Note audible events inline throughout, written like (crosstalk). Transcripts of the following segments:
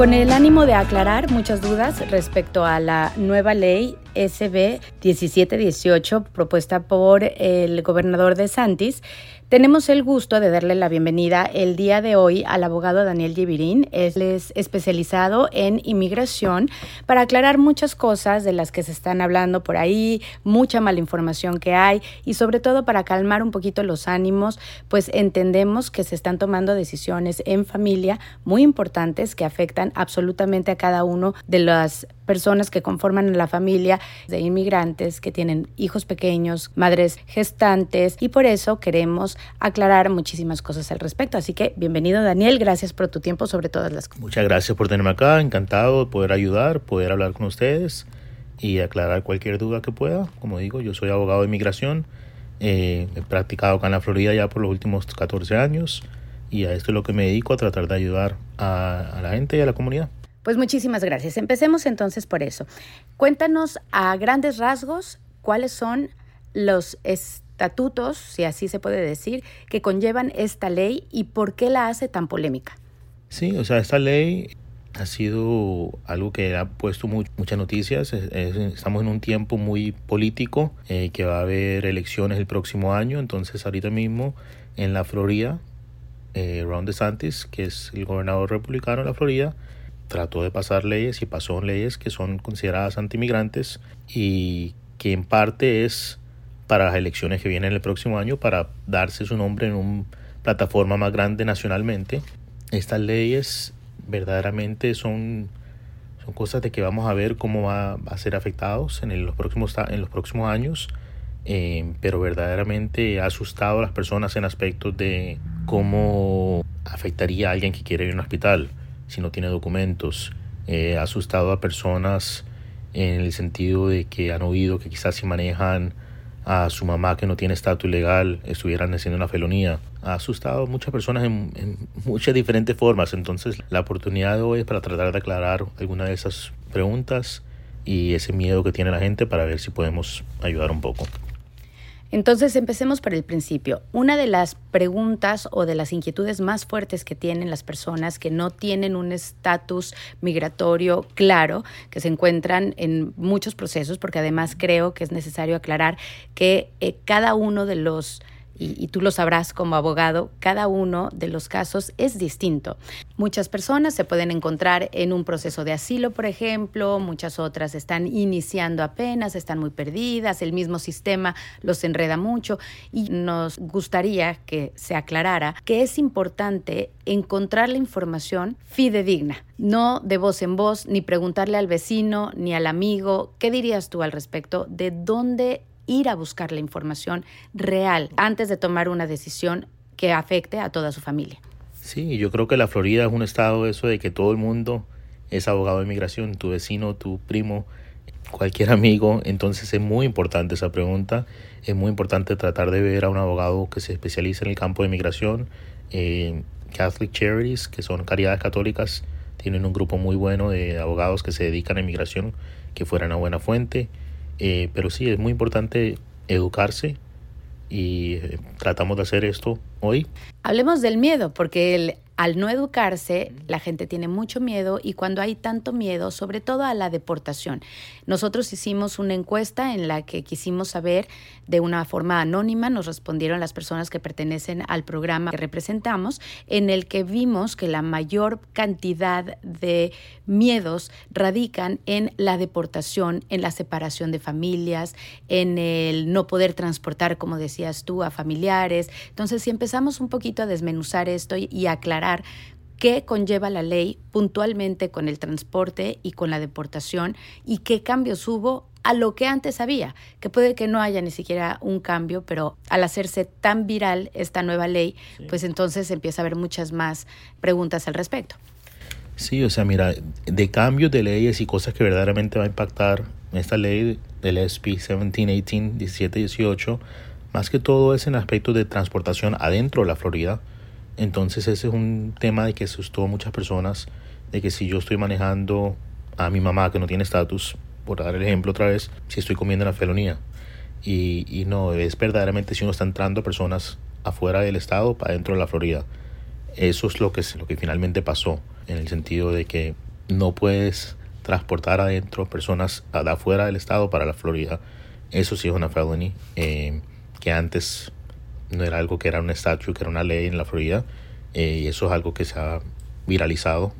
Con el ánimo de aclarar muchas dudas respecto a la nueva ley SB 1718 propuesta por el gobernador de Santis, tenemos el gusto de darle la bienvenida el día de hoy al abogado Daniel Givirín. Él es especializado en inmigración para aclarar muchas cosas de las que se están hablando por ahí, mucha mala información que hay y sobre todo para calmar un poquito los ánimos, pues entendemos que se están tomando decisiones en familia muy importantes que afectan absolutamente a cada uno de las personas que conforman la familia de inmigrantes que tienen hijos pequeños, madres gestantes y por eso queremos aclarar muchísimas cosas al respecto. Así que bienvenido Daniel, gracias por tu tiempo sobre todas las cosas. Muchas gracias por tenerme acá, encantado de poder ayudar, poder hablar con ustedes y aclarar cualquier duda que pueda. Como digo, yo soy abogado de inmigración, eh, he practicado acá en la Florida ya por los últimos 14 años y a esto es lo que me dedico, a tratar de ayudar a la gente y a la comunidad. Pues muchísimas gracias. Empecemos entonces por eso. Cuéntanos a grandes rasgos cuáles son los estatutos, si así se puede decir, que conllevan esta ley y por qué la hace tan polémica. Sí, o sea, esta ley ha sido algo que ha puesto muchas noticias. estamos en un tiempo muy político, eh, que va a haber elecciones el próximo año. Entonces, ahorita mismo en la Florida, eh, Ron DeSantis, que es el gobernador republicano de la Florida, trató de pasar leyes y pasó leyes que son consideradas antimigrantes y que en parte es para las elecciones que vienen el próximo año para darse su nombre en una plataforma más grande nacionalmente. Estas leyes verdaderamente son, son cosas de que vamos a ver cómo va, a ser afectados en, los, próximos, en los próximos años, eh, pero verdaderamente ha asustado a las personas en aspectos de cómo afectaría a alguien que quiere ir a un hospital si no tiene documentos. Ha asustado a personas en el sentido de que han oído que quizás si manejan a su mamá que no tiene estatus legal estuvieran haciendo una felonía. Ha asustado a muchas personas en, en, muchas diferentes formas. Entonces la oportunidad de hoy es para tratar de aclarar alguna de esas preguntas y ese miedo que tiene la gente para ver si podemos ayudar un poco. Entonces, empecemos por el principio. Una de las preguntas o de las inquietudes más fuertes que tienen las personas que no tienen un estatus migratorio claro, que se encuentran en muchos procesos, porque además creo que es necesario aclarar que eh, cada uno de los y, tú lo sabrás como abogado, cada uno de los casos es distinto. Muchas personas se pueden encontrar en un proceso de asilo, por ejemplo, muchas otras están iniciando apenas, están muy perdidas, el mismo sistema los enreda mucho y nos gustaría que se aclarara que es importante encontrar la información fidedigna, no de voz en voz, ni preguntarle al vecino, ni al amigo, ¿qué dirías tú al respecto de dónde ir a buscar la información real antes de tomar una decisión que afecte a toda su familia. Sí, yo creo que la Florida es un estado eso de que todo el mundo es abogado de inmigración, tu vecino, tu primo, cualquier amigo. Entonces es muy importante esa pregunta. Es muy importante tratar de ver a un abogado que se especialice en el campo de inmigración. Eh, Catholic Charities, que son caridades católicas, tienen un grupo muy bueno de abogados que se dedican a inmigración, que fueran una buena fuente. Eh, pero sí, es muy importante educarse y eh, tratamos de hacer esto hoy. Hablemos del miedo, porque el al no educarse, la gente tiene mucho miedo y cuando hay tanto miedo, sobre todo a la deportación. Nosotros hicimos una encuesta en la que quisimos saber de una forma anónima, nos respondieron las personas que pertenecen al programa que representamos, en el que vimos que la mayor cantidad de miedos radican en la deportación, en la separación de familias, en el no poder transportar, como decías tú, a familiares. Entonces, si empezamos un poquito a desmenuzar esto y aclarar qué conlleva la ley puntualmente con el transporte y con la deportación y qué cambios hubo a lo que antes había, que puede que no haya ni siquiera un cambio, pero al hacerse tan viral esta nueva ley, pues entonces empieza a haber muchas más preguntas al respecto. Sí, o sea, mira, de cambios de leyes y cosas que verdaderamente va a impactar esta ley del SB 1718, 1718, más que todo es en aspectos de transportación adentro de la Florida, entonces ese es un tema de que asustó a muchas personas, de que si yo estoy manejando a mi mamá que no tiene estatus, por dar el ejemplo otra vez, si estoy comiendo la felonía. Y, y no, es verdaderamente si uno está entrando personas afuera del estado para dentro de la Florida. Eso es lo que, lo que finalmente pasó, en el sentido de que no puedes transportar adentro personas de afuera del estado para la Florida. Eso sí es una felony, eh, que antes no era algo que era un statute, que era una ley en la Florida, eh, y eso es algo que se ha viralizado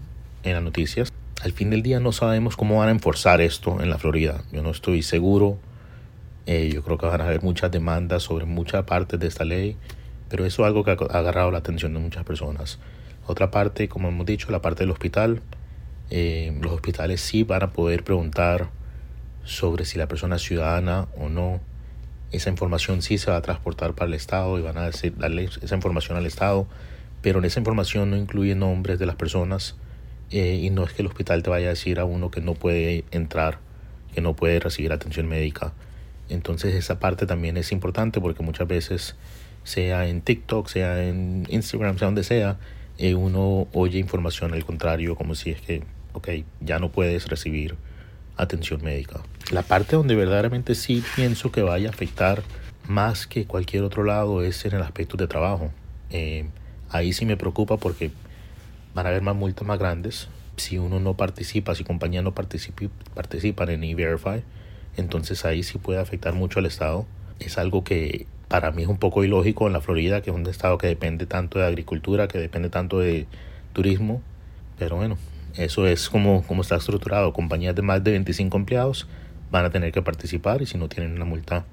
en las noticias. Al fin del día no sabemos cómo van a enforzar esto en la Florida. Yo no estoy seguro. Eh, yo creo que van a haber muchas demandas sobre muchas partes de esta ley, pero eso es algo que ha agarrado la atención de muchas personas. Otra parte, como hemos dicho, la parte del hospital. Eh, los hospitales sí van a poder preguntar sobre si la persona es ciudadana o no. Esa información sí se va a transportar para el Estado y van a decir, darle esa información al Estado, pero en esa información no incluye nombres de las personas eh, y no es que el hospital te vaya a decir a uno que no puede entrar, que no puede recibir atención médica. Entonces esa parte también es importante porque muchas veces, sea en TikTok, sea en Instagram, sea donde sea, eh, uno oye información al contrario, como si es que, ok, ya no puedes recibir atención médica. La parte donde verdaderamente sí pienso que vaya a afectar más que cualquier otro lado es en el aspecto de trabajo. Eh, ahí sí me preocupa porque van a haber más multas más grandes si uno no participa, si compañías no participan en E-Verify. Entonces ahí sí puede afectar mucho al Estado. Es algo que para mí es un poco ilógico en la Florida, que es un estado que depende tanto de agricultura, que depende tanto de turismo. Pero bueno, eso es como, como está estructurado. Compañías de más de 25 empleados van a tener que participar y si no tienen una multa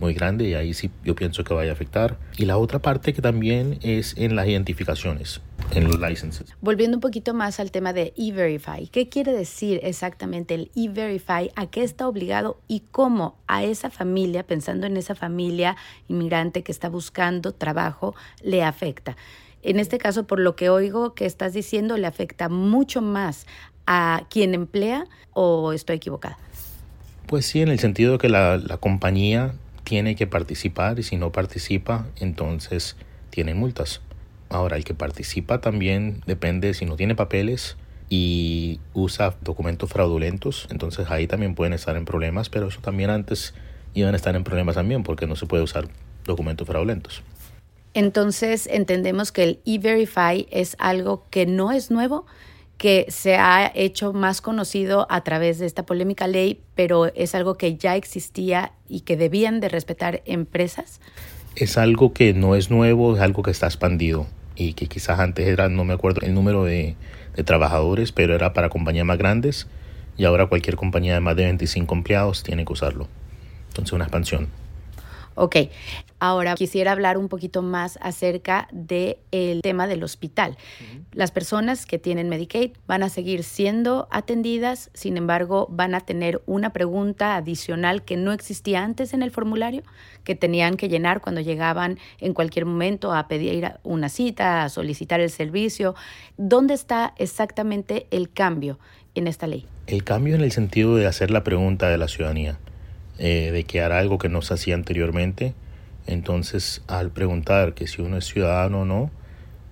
muy grande y ahí sí yo pienso que vaya a afectar. Y la otra parte que también es en las identificaciones, en los licenses. Volviendo un poquito más al tema de E-Verify, ¿qué quiere decir exactamente el E-Verify? ¿A qué está obligado y cómo a esa familia, pensando en esa familia inmigrante que está buscando trabajo, le afecta? En este caso, por lo que oigo que estás diciendo, le afecta mucho más a quien emplea o estoy equivocada. Pues sí, en el sentido de que la, compañía tiene que participar y si no participa, entonces tiene multas. Ahora, el que participa también depende si no tiene papeles y usa documentos fraudulentos, entonces ahí también pueden estar en problemas, pero eso también antes iban a estar en problemas también porque no se puede usar documentos fraudulentos. Entonces entendemos que el e-verify es algo que no es nuevo, que se ha hecho más conocido a través de esta polémica ley, pero es algo que ya existía y que debían de respetar empresas? Es algo que no es nuevo, es algo que está expandido y que quizás antes era, no me acuerdo el número de, de trabajadores, pero era para compañías más grandes y ahora cualquier compañía de más de 25 empleados tiene que usarlo. Entonces una expansión. Ok, ahora quisiera hablar un poquito más acerca del tema del hospital. Las personas que tienen Medicaid van a seguir siendo atendidas, sin embargo, van a tener una pregunta adicional que no existía antes en el formulario, que tenían que llenar cuando llegaban en cualquier momento a pedir una cita, a solicitar el servicio. ¿Dónde está exactamente el cambio en esta ley? El cambio en el sentido de hacer la pregunta de la ciudadanía. Eh, de que hará algo que no se hacía anteriormente. Entonces, al preguntar que si uno es ciudadano o no,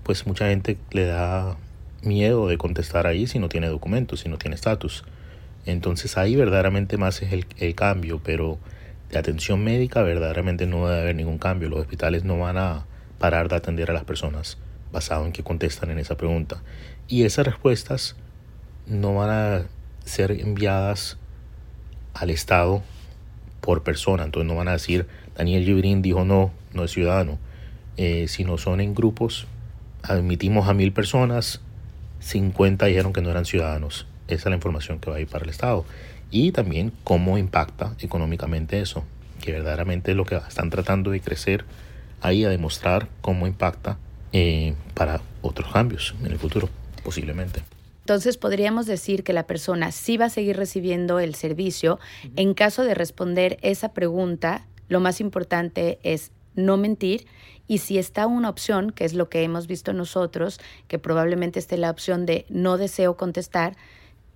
pues mucha gente le da miedo de contestar ahí si no tiene documentos, si no tiene estatus. Entonces ahí verdaderamente más es el, el, cambio, pero de atención médica verdaderamente no debe haber ningún cambio. Los hospitales no van a parar de atender a las personas basado en que contestan en esa pregunta. Y esas respuestas no van a ser enviadas al Estado por persona. Entonces no van a decir Daniel Gibrin dijo no, no es ciudadano. Eh, si no son en grupos, admitimos a mil personas, 50 dijeron que no eran ciudadanos. Esa es la información que va a ir para el Estado. Y también cómo impacta económicamente eso, que verdaderamente es lo que están tratando de crecer ahí a demostrar cómo impacta eh, para otros cambios en el futuro, posiblemente. Entonces podríamos decir que la persona sí va a seguir recibiendo el servicio. En caso de responder esa pregunta, lo más importante es no mentir y si está una opción, que es lo que hemos visto nosotros, que probablemente esté la opción de no deseo contestar,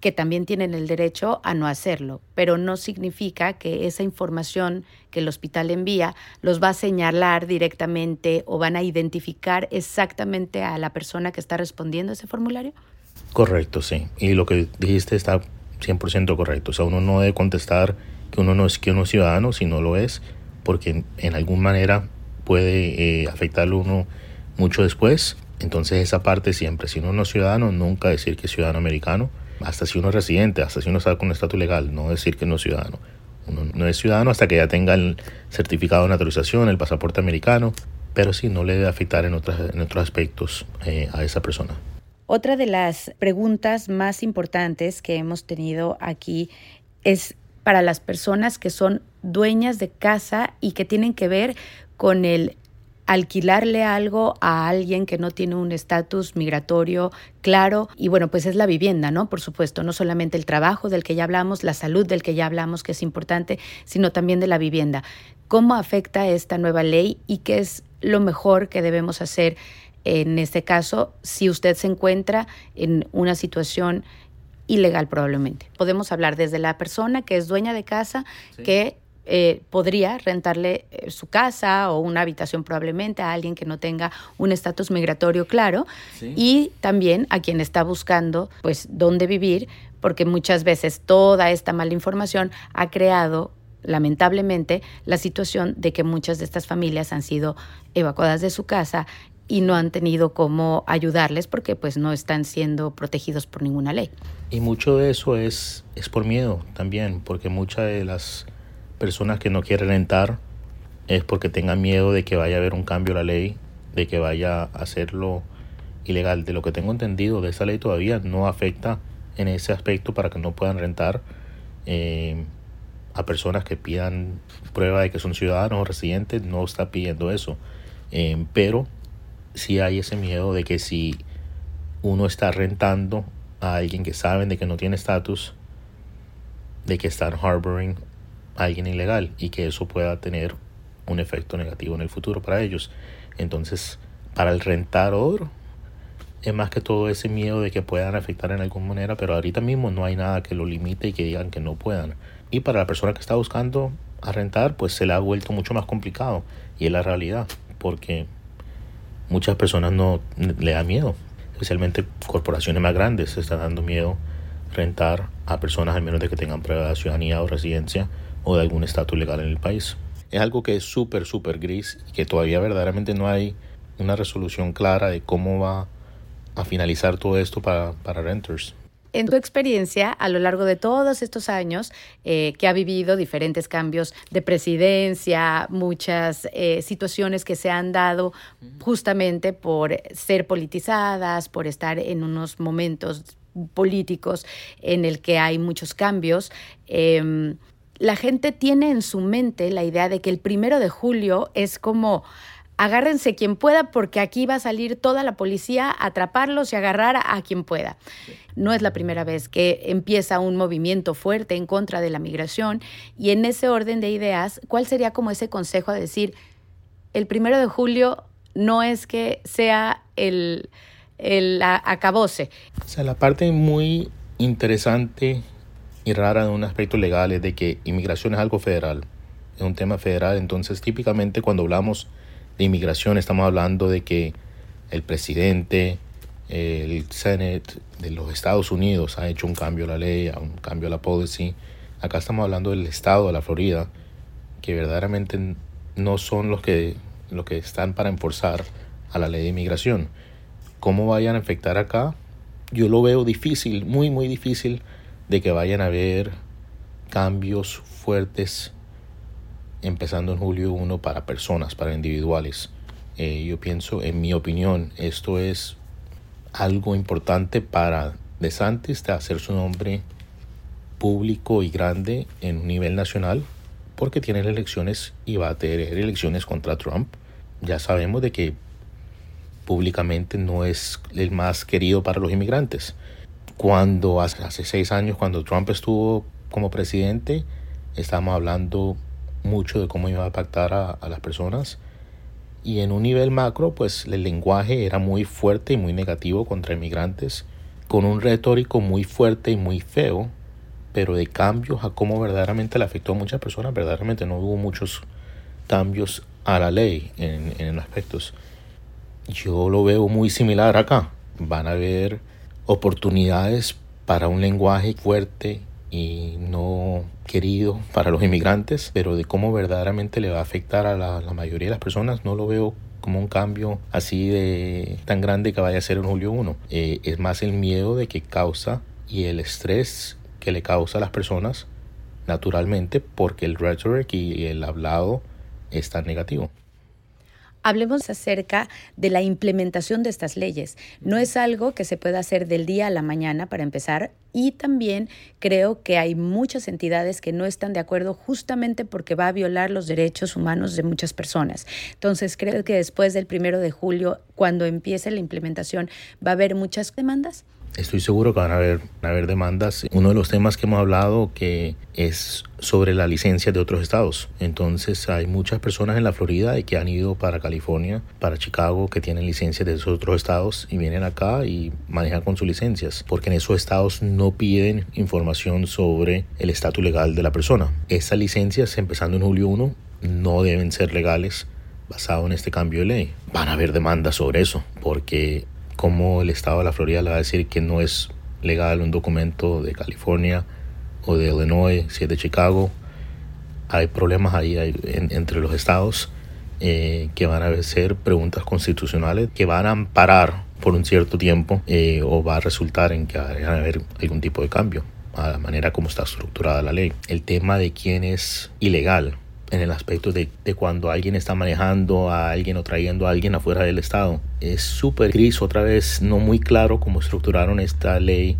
que también tienen el derecho a no hacerlo, pero no significa que esa información que el hospital envía los va a señalar directamente o van a identificar exactamente a la persona que está respondiendo ese formulario. Correcto, sí. Y lo que dijiste está 100% correcto. O sea, uno no debe contestar que uno no es que uno es ciudadano si no lo es, porque en, alguna manera puede eh, afectarlo uno mucho después. Entonces esa parte siempre, si uno no es ciudadano, nunca decir que es ciudadano americano. hasta si uno es residente, hasta si uno está con un estatus legal, no decir que no es ciudadano. Uno no es ciudadano hasta que ya tenga el certificado de naturalización, el pasaporte americano, pero sí no le debe afectar en, otras, en otros aspectos eh, a esa persona. Otra de las preguntas más importantes que hemos tenido aquí es para las personas que son dueñas de casa y que tienen que ver con el alquilarle algo a alguien que no tiene un estatus migratorio claro y bueno, pues es la vivienda, ¿no? Por supuesto, no solamente el trabajo del que ya hablamos, la salud del que ya hablamos, que es importante, sino también de la vivienda. ¿Cómo afecta esta nueva ley y qué es lo mejor que debemos hacer en este caso si usted se encuentra en una situación ilegal probablemente? Podemos hablar desde la persona que es dueña de casa, que eh, podría rentarle eh, su casa o una habitación probablemente a alguien que no tenga un estatus migratorio claro y también a quien está buscando pues dónde vivir porque muchas veces toda esta mala información ha creado lamentablemente la situación de que muchas de estas familias han sido evacuadas de su casa y no han tenido cómo ayudarles porque pues no están siendo protegidos por ninguna ley. Y mucho de eso es, es por miedo también, porque muchas de las personas que no quieren rentar es porque tengan miedo de que vaya a haber un cambio a la ley, de que vaya a hacerlo ilegal. De lo que tengo entendido de esa ley todavía no afecta en ese aspecto para que no puedan rentar eh, a personas que pidan prueba de que son ciudadanos o residentes, no está pidiendo eso. Eh, pero sí hay ese miedo de que si uno está rentando a alguien que saben de que no tiene estatus, de que están harboring alguien ilegal y que eso pueda tener un efecto negativo en el futuro para ellos. Entonces, para el rentador es más que todo ese miedo de que puedan afectar en alguna manera, pero ahorita mismo no hay nada que lo limite y que digan que no puedan. Y para la persona que está buscando a rentar, pues se le ha vuelto mucho más complicado y es la realidad, porque muchas personas no le da miedo, especialmente corporaciones más grandes, se está dando miedo rentar a personas al menos de que tengan prueba de ciudadanía o residencia o de algún estatus legal en el país. Es algo que es súper, súper gris y que todavía verdaderamente no hay una resolución clara de cómo va a finalizar todo esto para, para renters. En tu experiencia, a lo largo de todos estos años eh, que ha vivido diferentes cambios de presidencia, muchas eh, situaciones que se han dado justamente por ser politizadas, por estar en unos momentos políticos en el que hay muchos cambios. Em, la gente tiene en su mente la idea de que el primero de julio es como agárrense quien pueda porque aquí va a salir toda la policía a atraparlos y agarrar a, quien pueda. No es la primera vez que empieza un movimiento fuerte en contra de la migración y en ese orden de ideas, ¿cuál sería como ese consejo a decir, el primero de julio no es que sea el, el acabose? O sea, la parte muy interesante y rara en un aspecto legal es de que inmigración es algo federal, es un tema federal, entonces típicamente cuando hablamos de inmigración estamos hablando de que el presidente, el Senate de los Estados Unidos ha hecho un cambio a la ley, un cambio a la policy. Acá estamos hablando del estado de la Florida, que verdaderamente no son los que, los que están para enforzar a la ley de inmigración. ¿Cómo vayan a afectar acá? Yo lo veo difícil, muy, muy difícil de que vayan a haber cambios fuertes empezando en julio 1 para personas, para individuales. Eh, yo pienso, en mi opinión, esto es algo importante para DeSantis de hacer su nombre público y grande en un nivel nacional porque tiene elecciones y va a tener elecciones contra Trump. Ya sabemos de que públicamente no es el más querido para los inmigrantes cuando hace, seis años, cuando Trump estuvo como presidente, estábamos hablando mucho de cómo iba a impactar a, las personas. Y en un nivel macro, pues el lenguaje era muy fuerte y muy negativo contra inmigrantes, con un retórico muy fuerte y muy feo, pero de cambios a cómo verdaderamente le afectó a muchas personas, verdaderamente no hubo muchos cambios a la ley en, en aspectos. Yo lo veo muy similar acá. Van a haber oportunidades para un lenguaje fuerte y no querido para los inmigrantes, pero de cómo verdaderamente le va a afectar a la, mayoría de las personas, no lo veo como un cambio así de tan grande que vaya a ser en julio 1. Eh, es más el miedo de que causa y el estrés que le causa a las personas naturalmente porque el rhetoric y el hablado es tan negativo. Hablemos acerca de la implementación de estas leyes. No es algo que se pueda hacer del día a la mañana para empezar y también creo que hay muchas entidades que no están de acuerdo justamente porque va a violar los derechos humanos de muchas personas. Entonces creo que después del primero de julio, cuando empiece la implementación, va a haber muchas demandas. Estoy seguro que van a haber, a haber demandas. Uno de los temas que hemos hablado que es sobre la licencia de otros estados. Entonces hay muchas personas en la Florida y que han ido para California, para Chicago, que tienen licencias de esos otros estados y vienen acá y manejan con sus licencias, porque en esos estados no piden información sobre el estatus legal de la persona. Esas licencias, empezando en julio 1, no deben ser legales basado en este cambio de ley. Van a haber demandas sobre eso, porque como el estado de la Florida le va a decir que no es legal un documento de California o de Illinois, si es de Chicago. Hay problemas ahí entre los estados eh, que van a ser preguntas constitucionales que van a amparar por un cierto tiempo eh, o va a resultar en que va a haber algún tipo de cambio a la manera como está estructurada la ley. El tema de quién es ilegal en el aspecto de, de, cuando alguien está manejando a alguien o trayendo a alguien afuera del Estado. Es súper gris, otra vez no muy claro cómo estructuraron esta ley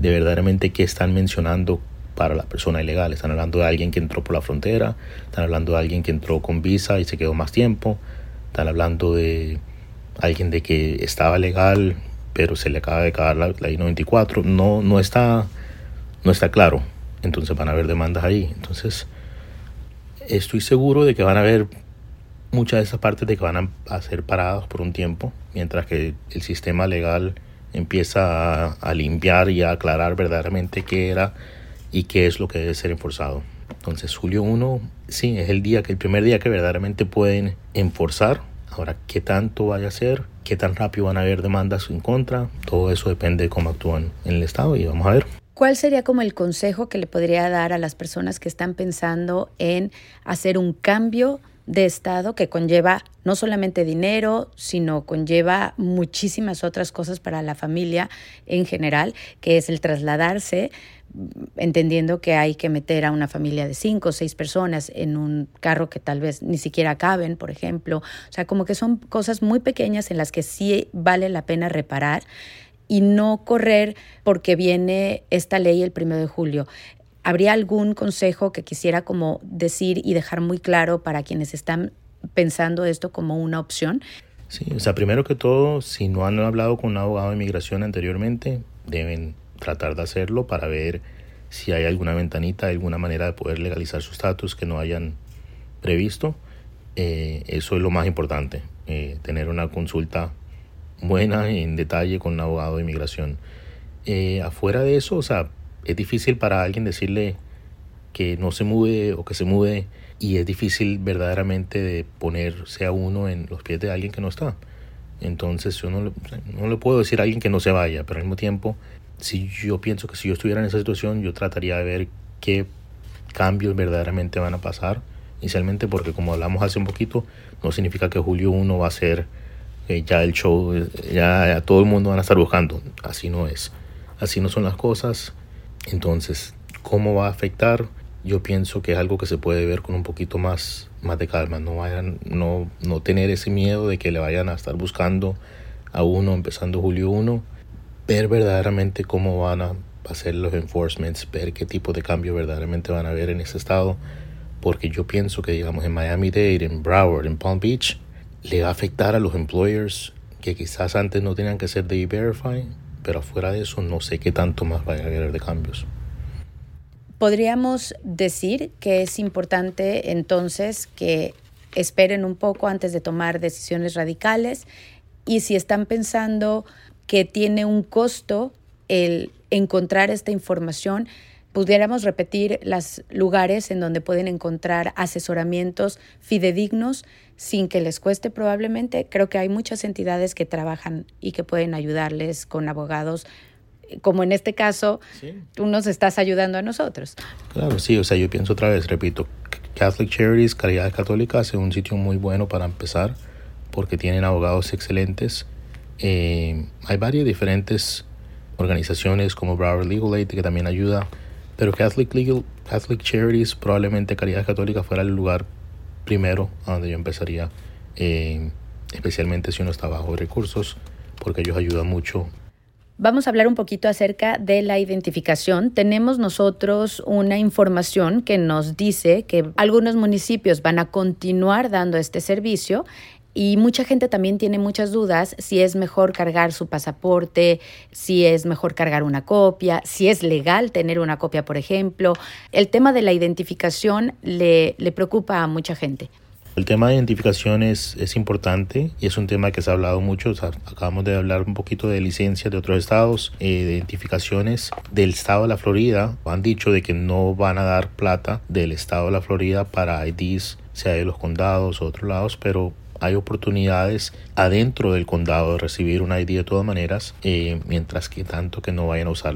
de verdaderamente qué están mencionando para la persona ilegal. Están hablando de alguien que entró por la frontera, están hablando de alguien que entró con visa y se quedó más tiempo, están hablando de alguien de que estaba legal pero se le acaba de caer la, la I-94. No, no, está, no está claro. Entonces van a haber demandas ahí. Entonces estoy seguro de que van a haber muchas de esas partes de que van a, ser paradas por un tiempo, mientras que el sistema legal empieza a, limpiar y a aclarar verdaderamente qué era y qué es lo que debe ser enforzado. Entonces, julio 1, sí, es el día que el primer día que verdaderamente pueden enforzar. Ahora, qué tanto vaya a ser, qué tan rápido van a haber demandas en contra, todo eso depende de cómo actúan en el Estado y vamos a ver. ¿Cuál sería como el consejo que le podría dar a las personas que están pensando en hacer un cambio de estado que conlleva no solamente dinero, sino conlleva muchísimas otras cosas para la familia en general, que es el trasladarse, entendiendo que hay que meter a una familia de cinco o seis personas en un carro que tal vez ni siquiera caben, por ejemplo. O sea, como que son cosas muy pequeñas en las que sí vale la pena reparar y no correr porque viene esta ley el primero de julio. ¿Habría algún consejo que quisiera como decir y dejar muy claro para quienes están pensando esto como una opción? Sí, o sea, primero que todo, si no han hablado con un abogado de inmigración anteriormente, deben tratar de hacerlo para ver si hay alguna ventanita, alguna manera de poder legalizar su estatus que no hayan previsto. Eh, eso es lo más importante, eh, tener una consulta buena en detalle con un abogado de inmigración. Eh, afuera de eso, o sea, es difícil para alguien decirle que no se mude o que se mude y es difícil verdaderamente de ponerse a uno en los pies de alguien que no está. Entonces yo no, no le puedo decir a alguien que no se vaya, pero al mismo tiempo, si yo pienso que si yo estuviera en esa situación, yo trataría de ver qué cambios verdaderamente van a pasar inicialmente, porque como hablamos hace un poquito, no significa que julio 1 va a ser ya el show, ya, todo el mundo van a estar buscando. Así no es. Así no son las cosas. Entonces, ¿cómo va a afectar? Yo pienso que es algo que se puede ver con un poquito más, más de calma. No, vayan, no, no tener ese miedo de que le vayan a estar buscando a uno empezando julio 1. Ver verdaderamente cómo van a hacer los enforcements, ver qué tipo de cambio verdaderamente van a ver en ese estado. Porque yo pienso que, digamos, en Miami-Dade, en Broward, en Palm Beach, le va a afectar a los employers que quizás antes no tenían que hacer de verify, pero afuera de eso no sé qué tanto más va a haber de cambios. Podríamos decir que es importante entonces que esperen un poco antes de tomar decisiones radicales y si están pensando que tiene un costo el encontrar esta información, pudiéramos repetir los lugares en donde pueden encontrar asesoramientos fidedignos sin que les cueste probablemente. Creo que hay muchas entidades que trabajan y que pueden ayudarles con abogados como en este caso, tú nos estás ayudando a nosotros. Claro, sí, o sea, yo pienso otra vez, repito, Catholic Charities, Caridad Católica, es un sitio muy bueno para empezar porque tienen abogados excelentes. Eh, hay varias diferentes organizaciones como Broward Legal Aid que también ayuda, pero Catholic Legal, Catholic Charities, probablemente Caridad Católica fuera el lugar primero a donde yo empezaría, eh, especialmente si uno está bajo recursos, porque ellos ayudan mucho Vamos a hablar un poquito acerca de la identificación. Tenemos nosotros una información que nos dice que algunos municipios van a continuar dando este servicio y mucha gente también tiene muchas dudas si es mejor cargar su pasaporte, si es mejor cargar una copia, si es legal tener una copia, por ejemplo. El tema de la identificación le, le preocupa a mucha gente. El tema de identificación es, es, importante y es un tema que se ha hablado mucho. acabamos de hablar un poquito de licencias de otros estados, eh, de identificaciones del estado de la Florida. Han dicho de que no van a dar plata del estado de la Florida para IDs, sea de los condados o otros lados, pero hay oportunidades adentro del condado de recibir un ID de todas maneras, eh, mientras que tanto que no vayan a usar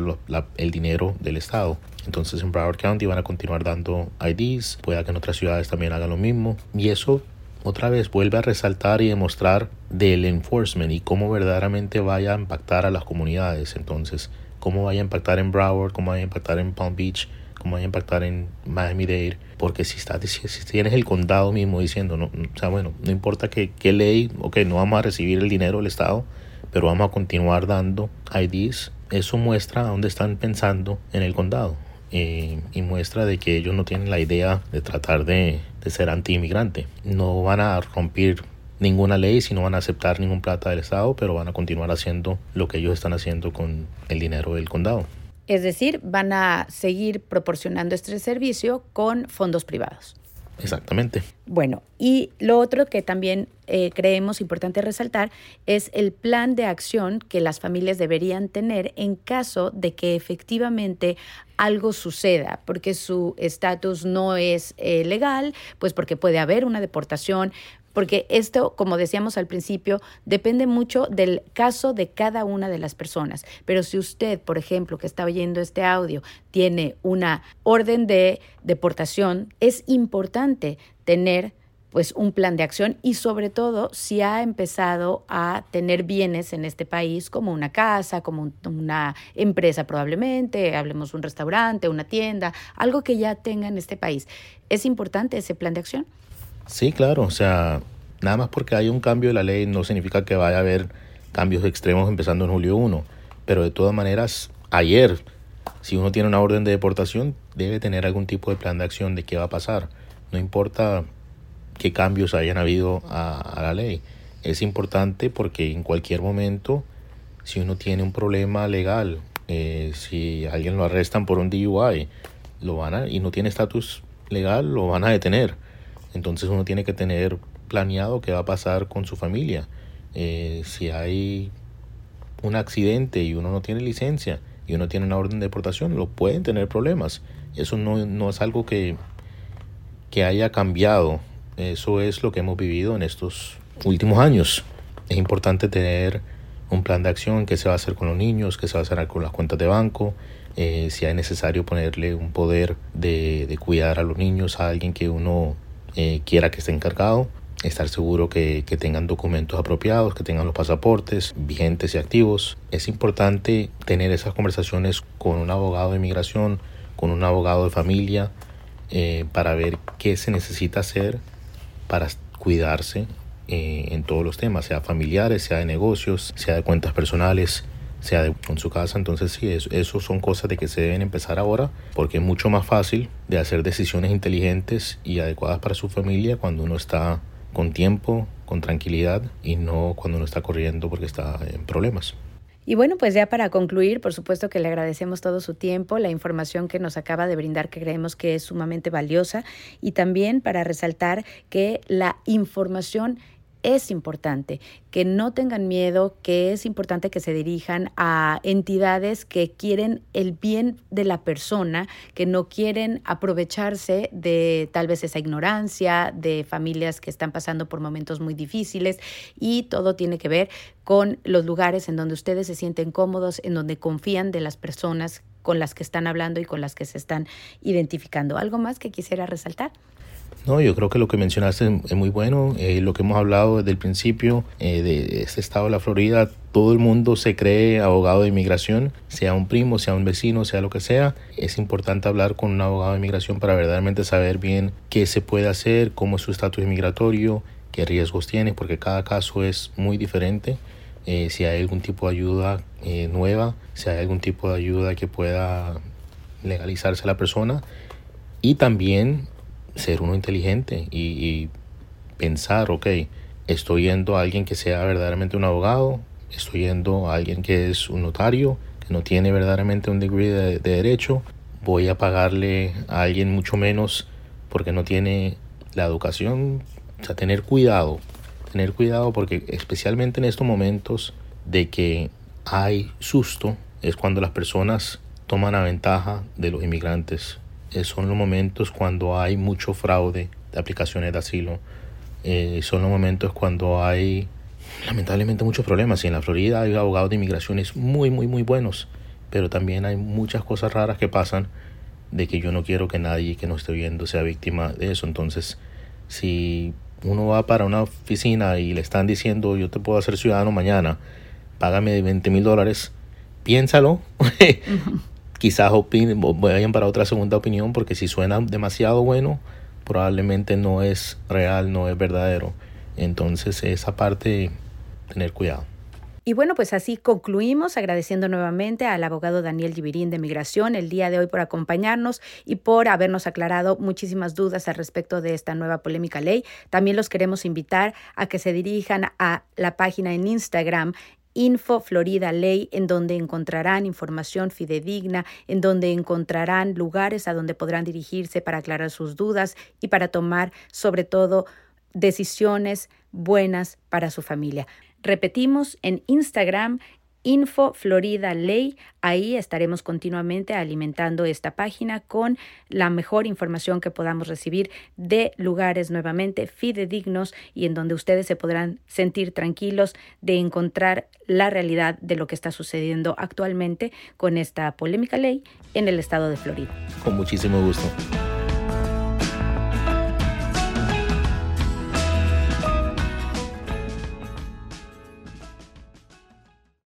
el dinero del estado. Entonces en Broward County van a continuar dando IDs, pueda que en otras ciudades también hagan lo mismo. Y eso otra vez vuelve a resaltar y demostrar del enforcement y cómo verdaderamente vaya a impactar a las comunidades. Entonces, cómo vaya a impactar en Broward, cómo vaya a impactar en Palm Beach, cómo vaya a impactar en Miami-Dade. Porque si, estás, si tienes el condado mismo diciendo, no, o sea, bueno, no importa qué, qué ley, ok, no vamos a recibir el dinero del Estado, pero vamos a continuar dando IDs, eso muestra a dónde están pensando en el condado. Eh, y muestra de que ellos no tienen la idea de tratar de, de ser anti-inmigrante. No van a romper ninguna ley, si no van a aceptar ningún plata del Estado, pero van a continuar haciendo lo que ellos están haciendo con el dinero del condado. Es decir, van a seguir proporcionando este servicio con fondos privados. Exactamente. Bueno, y lo otro que también eh, creemos importante resaltar es el plan de acción que las familias deberían tener en caso de que efectivamente algo suceda, porque su estatus no es eh, legal, pues porque puede haber una deportación, porque esto, como decíamos al principio, depende mucho del caso de cada una de las personas. Pero si usted, por ejemplo, que está oyendo este audio, tiene una orden de deportación, es importante tener pues un plan de acción y sobre todo si ha empezado a tener bienes en este país como una casa, como una empresa probablemente, hablemos un restaurante, una tienda, algo que ya tenga en este país. ¿Es importante ese plan de acción? Sí, claro, o sea, nada más porque hay un cambio de la ley no significa que vaya a haber cambios extremos empezando en julio 1, pero de todas maneras, ayer, si uno tiene una orden de deportación, debe tener algún tipo de plan de acción de qué va a pasar. No importa qué cambios hayan habido a, la ley. Es importante porque en cualquier momento, si uno tiene un problema legal, eh, si alguien lo arrestan por un DUI, lo van a, y no tiene estatus legal, lo van a detener. Entonces uno tiene que tener planeado qué va a pasar con su familia. Eh, si hay un accidente y uno no tiene licencia y uno tiene una orden de deportación, lo pueden tener problemas. Eso no, no es algo que, que haya cambiado. Eso es lo que hemos vivido en estos últimos años. Es importante tener un plan de acción, qué se va a hacer con los niños, qué se va a hacer con las cuentas de banco, eh, si es necesario ponerle un poder de, de, cuidar a los niños a alguien que uno eh, quiera que esté encargado, estar seguro que, que, tengan documentos apropiados, que tengan los pasaportes vigentes y activos. Es importante tener esas conversaciones con un abogado de inmigración, con un abogado de familia, eh, para ver qué se necesita hacer para cuidarse eh, en todos los temas, sea familiares, sea de negocios, sea de cuentas personales, sea de, con su casa. Entonces sí, eso, eso son cosas de que se deben empezar ahora porque es mucho más fácil de hacer decisiones inteligentes y adecuadas para su familia cuando uno está con tiempo, con tranquilidad y no cuando uno está corriendo porque está en problemas. Y bueno, pues ya para concluir, por supuesto que le agradecemos todo su tiempo, la información que nos acaba de brindar, que creemos que es sumamente valiosa, y también para resaltar que la información es importante, que no tengan miedo, que es importante que se dirijan a entidades que quieren el bien de la persona, que no quieren aprovecharse de tal vez esa ignorancia, de familias que están pasando por momentos muy difíciles y todo tiene que ver con los lugares en donde ustedes se sienten cómodos, en donde confían de las personas con las que están hablando y con las que se están identificando. ¿Algo más que quisiera resaltar? No, yo creo que lo que mencionaste es muy bueno. Eh, lo que hemos hablado desde el principio eh, de este estado de la Florida, todo el mundo se cree abogado de inmigración, sea un primo, sea un vecino, sea lo que sea. Es importante hablar con un abogado de inmigración para verdaderamente saber bien qué se puede hacer, cómo es su estatus inmigratorio, qué riesgos tiene, porque cada caso es muy diferente. Eh, si hay algún tipo de ayuda nueva, si hay algún tipo de ayuda que pueda legalizarse la persona y también ser uno inteligente y, pensar, ok, estoy yendo a alguien que sea verdaderamente un abogado, estoy yendo a alguien que es un notario, que no tiene verdaderamente un degree de, derecho, voy a pagarle a alguien mucho menos porque no tiene la educación, o sea, tener cuidado, tener cuidado porque especialmente en estos momentos de que hay susto, es cuando las personas toman a ventaja de los inmigrantes son los momentos cuando hay mucho fraude de aplicaciones de asilo. Eh, son los momentos cuando hay lamentablemente muchos problemas. Y en la Florida hay abogados de inmigraciones muy, muy, muy buenos. Pero también hay muchas cosas raras que pasan de que yo no quiero que nadie que no esté viendo sea víctima de eso. Entonces, si uno va para una oficina y le están diciendo yo te puedo hacer ciudadano mañana, págame 20 mil dólares, piénsalo. (laughs) quizás opinen, vayan para otra segunda opinión, porque si suena demasiado bueno, probablemente no es real, no es verdadero. Entonces esa parte, tener cuidado. Y bueno, pues así concluimos agradeciendo nuevamente al abogado Daniel Givirín de Migración el día de hoy por acompañarnos y por habernos aclarado muchísimas dudas al respecto de esta nueva polémica ley. También los queremos invitar a que se dirijan a la página en Instagram Info Florida Ley, en donde encontrarán información fidedigna, en donde encontrarán lugares a donde podrán dirigirse para aclarar sus dudas y para tomar, sobre todo, decisiones buenas para su familia. Repetimos, en Instagram Info Florida Ley. Ahí estaremos continuamente alimentando esta página con la mejor información que podamos recibir de lugares nuevamente fidedignos y en donde ustedes se podrán sentir tranquilos de encontrar la realidad de lo que está sucediendo actualmente con esta polémica ley en el estado de Florida. Con muchísimo gusto.